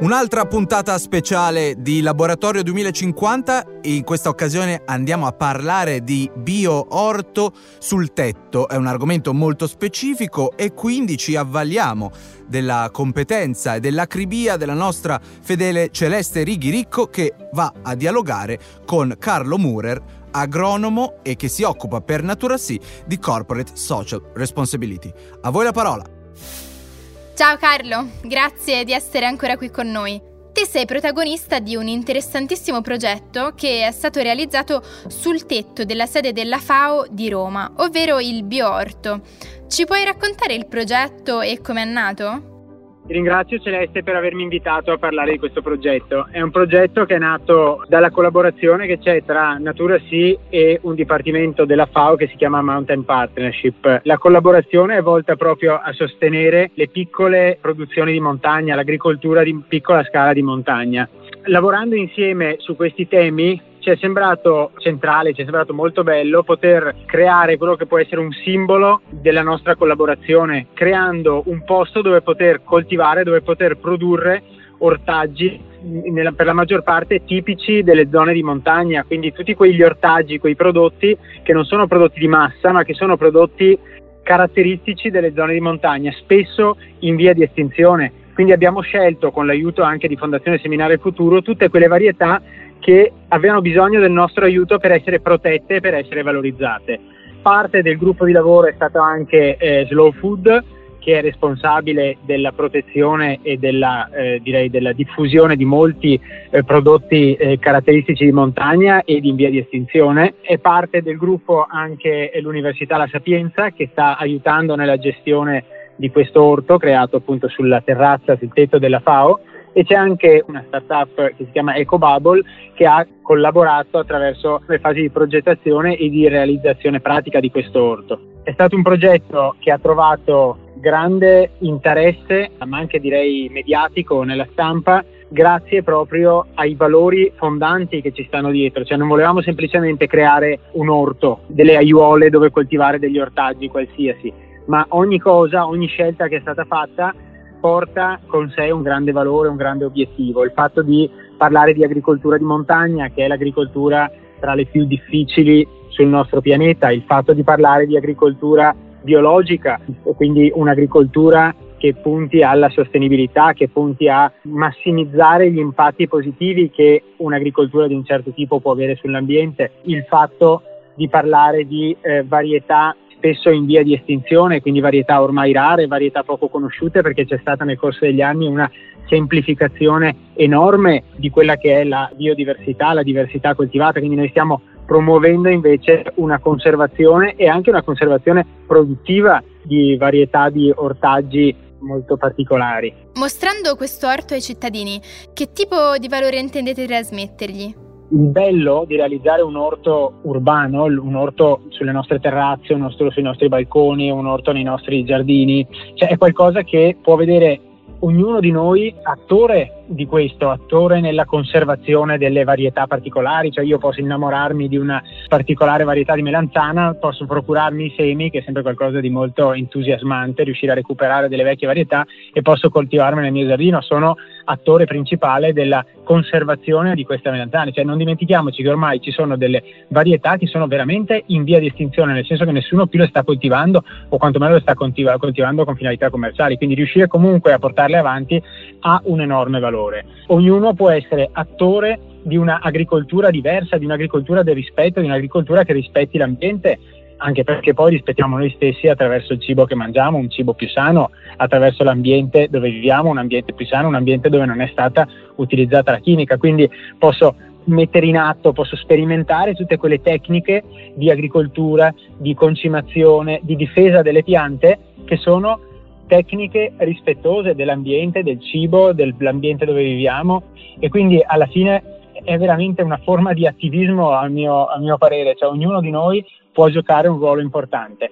Un'altra puntata speciale di Laboratorio 2050, in questa occasione andiamo a parlare di bio-orto sul tetto, è un argomento molto specifico e quindi ci avvaliamo della competenza e dell'acribia della nostra fedele Celeste Righiricco che va a dialogare con Carlo Murer, agronomo e che si occupa per Natura Sì di Corporate Social Responsibility. A voi la parola. Ciao Carlo, grazie di essere ancora qui con noi. Te sei protagonista di un interessantissimo progetto che è stato realizzato sul tetto della sede della FAO di Roma, ovvero il Bioorto. Ci puoi raccontare il progetto e come è nato? Ti ringrazio Celeste per avermi invitato a parlare di questo progetto. È un progetto che è nato dalla collaborazione che c'è tra Natura Sì e un dipartimento della FAO che si chiama Mountain Partnership. La collaborazione è volta proprio a sostenere le piccole produzioni di montagna, l'agricoltura di piccola scala di montagna. Lavorando insieme su questi temi ci è sembrato centrale, ci è sembrato molto bello poter creare quello che può essere un simbolo della nostra collaborazione, creando un posto dove poter coltivare, dove poter produrre ortaggi nella, per la maggior parte tipici delle zone di montagna, quindi tutti quegli ortaggi, quei prodotti che non sono prodotti di massa, ma che sono prodotti caratteristici delle zone di montagna, spesso in via di estinzione. Quindi abbiamo scelto, con l'aiuto anche di Fondazione Seminare Futuro, tutte quelle varietà che avevano bisogno del nostro aiuto per essere protette e per essere valorizzate. Parte del gruppo di lavoro è stato anche eh, Slow Food, che è responsabile della protezione e della, eh, direi della diffusione di molti eh, prodotti eh, caratteristici di montagna ed in via di estinzione. È parte del gruppo anche l'Università La Sapienza, che sta aiutando nella gestione di questo orto creato appunto sulla terrazza, sul tetto della FAO e c'è anche una startup che si chiama EcoBubble che ha collaborato attraverso le fasi di progettazione e di realizzazione pratica di questo orto. È stato un progetto che ha trovato grande interesse, ma anche direi mediatico nella stampa, grazie proprio ai valori fondanti che ci stanno dietro. Cioè non volevamo semplicemente creare un orto, delle aiuole dove coltivare degli ortaggi qualsiasi, ma ogni cosa, ogni scelta che è stata fatta porta con sé un grande valore, un grande obiettivo, il fatto di parlare di agricoltura di montagna, che è l'agricoltura tra le più difficili sul nostro pianeta, il fatto di parlare di agricoltura biologica, quindi un'agricoltura che punti alla sostenibilità, che punti a massimizzare gli impatti positivi che un'agricoltura di un certo tipo può avere sull'ambiente, il fatto di parlare di eh, varietà spesso in via di estinzione, quindi varietà ormai rare, varietà poco conosciute perché c'è stata nel corso degli anni una semplificazione enorme di quella che è la biodiversità, la diversità coltivata, quindi noi stiamo promuovendo invece una conservazione e anche una conservazione produttiva di varietà di ortaggi molto particolari. Mostrando questo orto ai cittadini, che tipo di valore intendete trasmettergli? Il bello di realizzare un orto urbano, un orto sulle nostre terrazze, un orto sui nostri balconi, un orto nei nostri giardini, cioè è qualcosa che può vedere ognuno di noi attore di questo, attore nella conservazione delle varietà particolari, cioè io posso innamorarmi di una particolare varietà di melanzana, posso procurarmi i semi, che è sempre qualcosa di molto entusiasmante, riuscire a recuperare delle vecchie varietà e posso coltivarmi nel mio giardino, sono attore principale della conservazione di queste melanzane, cioè non dimentichiamoci che ormai ci sono delle varietà che sono veramente in via di estinzione, nel senso che nessuno più le sta coltivando o quantomeno le sta coltivando con finalità commerciali, quindi riuscire comunque a portarle avanti ha un enorme valore valore. Ognuno può essere attore di un'agricoltura diversa, di un'agricoltura del rispetto, di un'agricoltura che rispetti l'ambiente, anche perché poi rispettiamo noi stessi attraverso il cibo che mangiamo, un cibo più sano, attraverso l'ambiente dove viviamo, un ambiente più sano, un ambiente dove non è stata utilizzata la chimica. Quindi posso mettere in atto, posso sperimentare tutte quelle tecniche di agricoltura, di concimazione, di difesa delle piante che sono tecniche rispettose dell'ambiente, del cibo, dell'ambiente dove viviamo e quindi alla fine è veramente una forma di attivismo a mio, a mio parere, cioè ognuno di noi può giocare un ruolo importante.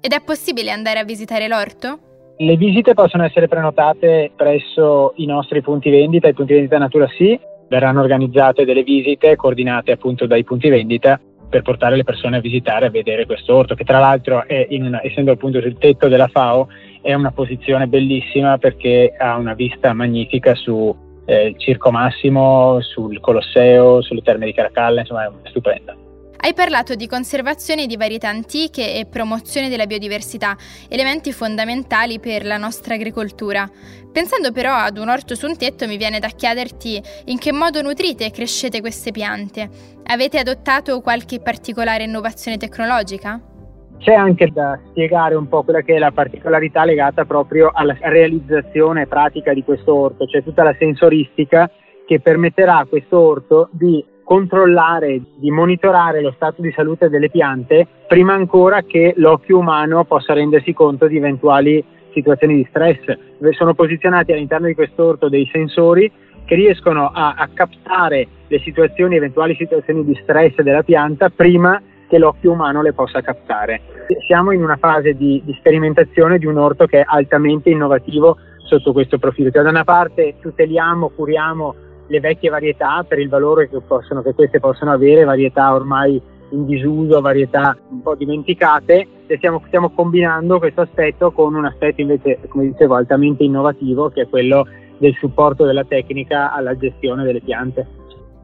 Ed è possibile andare a visitare l'orto? Le visite possono essere prenotate presso i nostri punti vendita, i punti vendita Natura Sì, verranno organizzate delle visite coordinate appunto dai punti vendita per portare le persone a visitare e a vedere questo orto, che tra l'altro è una, essendo appunto sul tetto della FAO è una posizione bellissima perché ha una vista magnifica su eh, Circo Massimo, sul Colosseo, sulle Terme di Caracalla, insomma è stupenda. Hai parlato di conservazione di varietà antiche e promozione della biodiversità, elementi fondamentali per la nostra agricoltura. Pensando però ad un orto su un tetto mi viene da chiederti in che modo nutrite e crescete queste piante. Avete adottato qualche particolare innovazione tecnologica? C'è anche da spiegare un po' quella che è la particolarità legata proprio alla realizzazione pratica di questo orto, cioè tutta la sensoristica che permetterà a questo orto di controllare, di monitorare lo stato di salute delle piante prima ancora che l'occhio umano possa rendersi conto di eventuali situazioni di stress. Sono posizionati all'interno di quest'orto dei sensori che riescono a, a captare le situazioni, eventuali situazioni di stress della pianta prima che l'occhio umano le possa captare. Siamo in una fase di, di sperimentazione di un orto che è altamente innovativo sotto questo profilo. Cioè, da una parte tuteliamo, curiamo le vecchie varietà per il valore che, possono, che queste possono avere, varietà ormai in disuso, varietà un po' dimenticate e stiamo, stiamo combinando questo aspetto con un aspetto invece, come dicevo, altamente innovativo che è quello del supporto della tecnica alla gestione delle piante.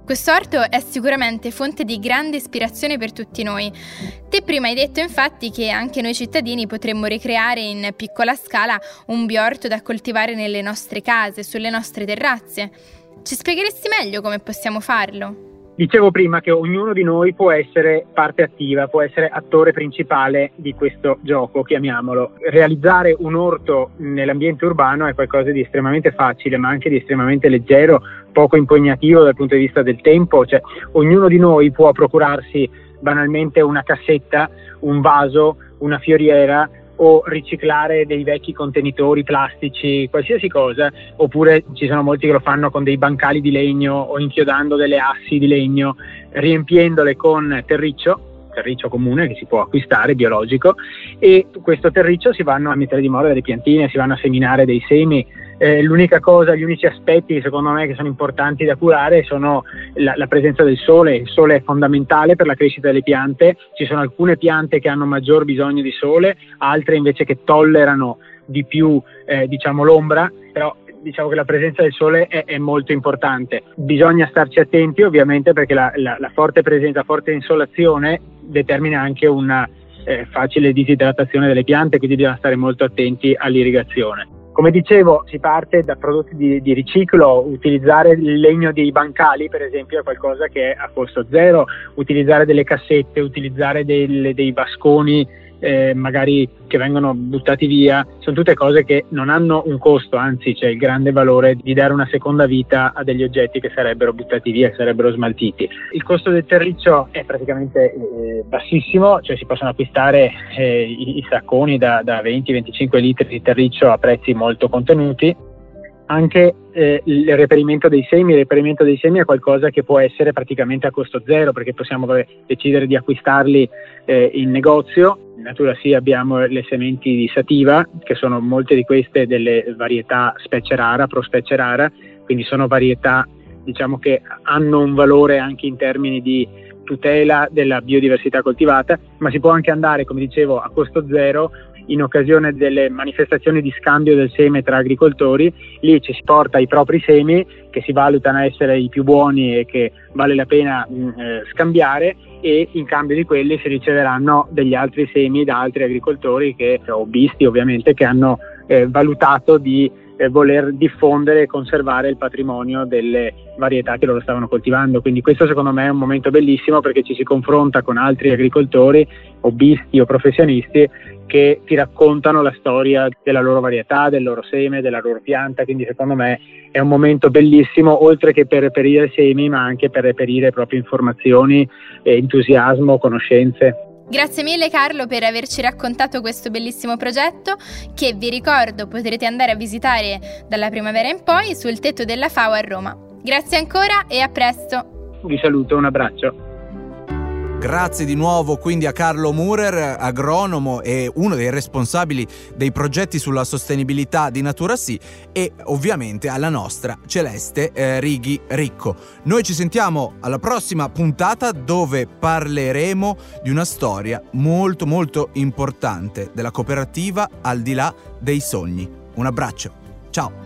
Quest'orto è sicuramente fonte di grande ispirazione per tutti noi. Te prima hai detto infatti che anche noi cittadini potremmo ricreare in piccola scala un biorto da coltivare nelle nostre case, sulle nostre terrazze. Ci spiegheresti meglio come possiamo farlo? Dicevo prima che ognuno di noi può essere parte attiva, può essere attore principale di questo gioco, chiamiamolo. Realizzare un orto nell'ambiente urbano è qualcosa di estremamente facile, ma anche di estremamente leggero, poco impegnativo dal punto di vista del tempo. Cioè, ognuno di noi può procurarsi banalmente una cassetta, un vaso, una fioriera, o riciclare dei vecchi contenitori plastici, qualsiasi cosa, oppure ci sono molti che lo fanno con dei bancali di legno o inchiodando delle assi di legno, riempiendole con terriccio terriccio comune che si può acquistare, biologico, e questo terriccio si vanno a mettere di moda delle piantine, si vanno a seminare dei semi, eh, l'unica cosa, gli unici aspetti secondo me che sono importanti da curare sono la, la, presenza del sole. Il sole è fondamentale per la crescita delle piante. Ci sono alcune piante che hanno maggior bisogno di sole, altre invece che tollerano di più eh, diciamo, l'ombra, però diciamo che la presenza del sole è, è, molto importante. Bisogna starci attenti ovviamente perché la, la, la forte presenza, la forte insolazione determina anche una eh, facile disidratazione delle piante, quindi bisogna stare molto attenti all'irrigazione. Come dicevo, si parte da prodotti di, di, riciclo, utilizzare il legno dei bancali per esempio è qualcosa che è a costo zero, utilizzare delle cassette, utilizzare del, dei vasconi eh, magari che vengono buttati via, sono tutte cose che non hanno un costo, anzi c'è il grande valore di dare una seconda vita a degli oggetti che sarebbero buttati via, che sarebbero smaltiti. Il costo del terriccio è praticamente eh, bassissimo, cioè si possono acquistare eh, i, i, sacconi da, da 20-25 litri di terriccio a prezzi molto contenuti anche eh, il reperimento dei semi, il reperimento dei semi è qualcosa che può essere praticamente a costo zero perché possiamo decidere di acquistarli eh, in negozio. Natura sì abbiamo le sementi di sativa, che sono molte di queste delle varietà specie rara, pro specie rara, quindi sono varietà diciamo che hanno un valore anche in termini di tutela della biodiversità coltivata, ma si può anche andare, come dicevo, a costo zero in occasione delle manifestazioni di scambio del seme tra agricoltori, lì ci si porta i propri semi che si valutano essere i più buoni e che vale la pena eh, scambiare e in cambio di quelli si riceveranno degli altri semi da altri agricoltori che, hobbisti ovviamente che hanno eh, valutato di eh, voler diffondere e conservare il patrimonio delle varietà che loro stavano coltivando. Quindi questo secondo me è un momento bellissimo perché ci si confronta con altri agricoltori, hobbisti o professionisti che ti raccontano la storia della loro varietà, del loro seme, della loro pianta, quindi secondo me è un momento bellissimo oltre che per reperire semi ma anche per reperire proprio informazioni, entusiasmo, conoscenze. Grazie mille Carlo per averci raccontato questo bellissimo progetto che vi ricordo potrete andare a visitare dalla primavera in poi sul tetto della FAO a Roma. Grazie ancora e a presto. Vi saluto, un abbraccio. Grazie di nuovo quindi a Carlo Murer, agronomo e uno dei responsabili dei progetti sulla sostenibilità di Natura Sì e ovviamente alla nostra Celeste eh, Righi Ricco. Noi ci sentiamo alla prossima puntata dove parleremo di una storia molto molto importante della cooperativa al di là dei sogni. Un abbraccio, ciao!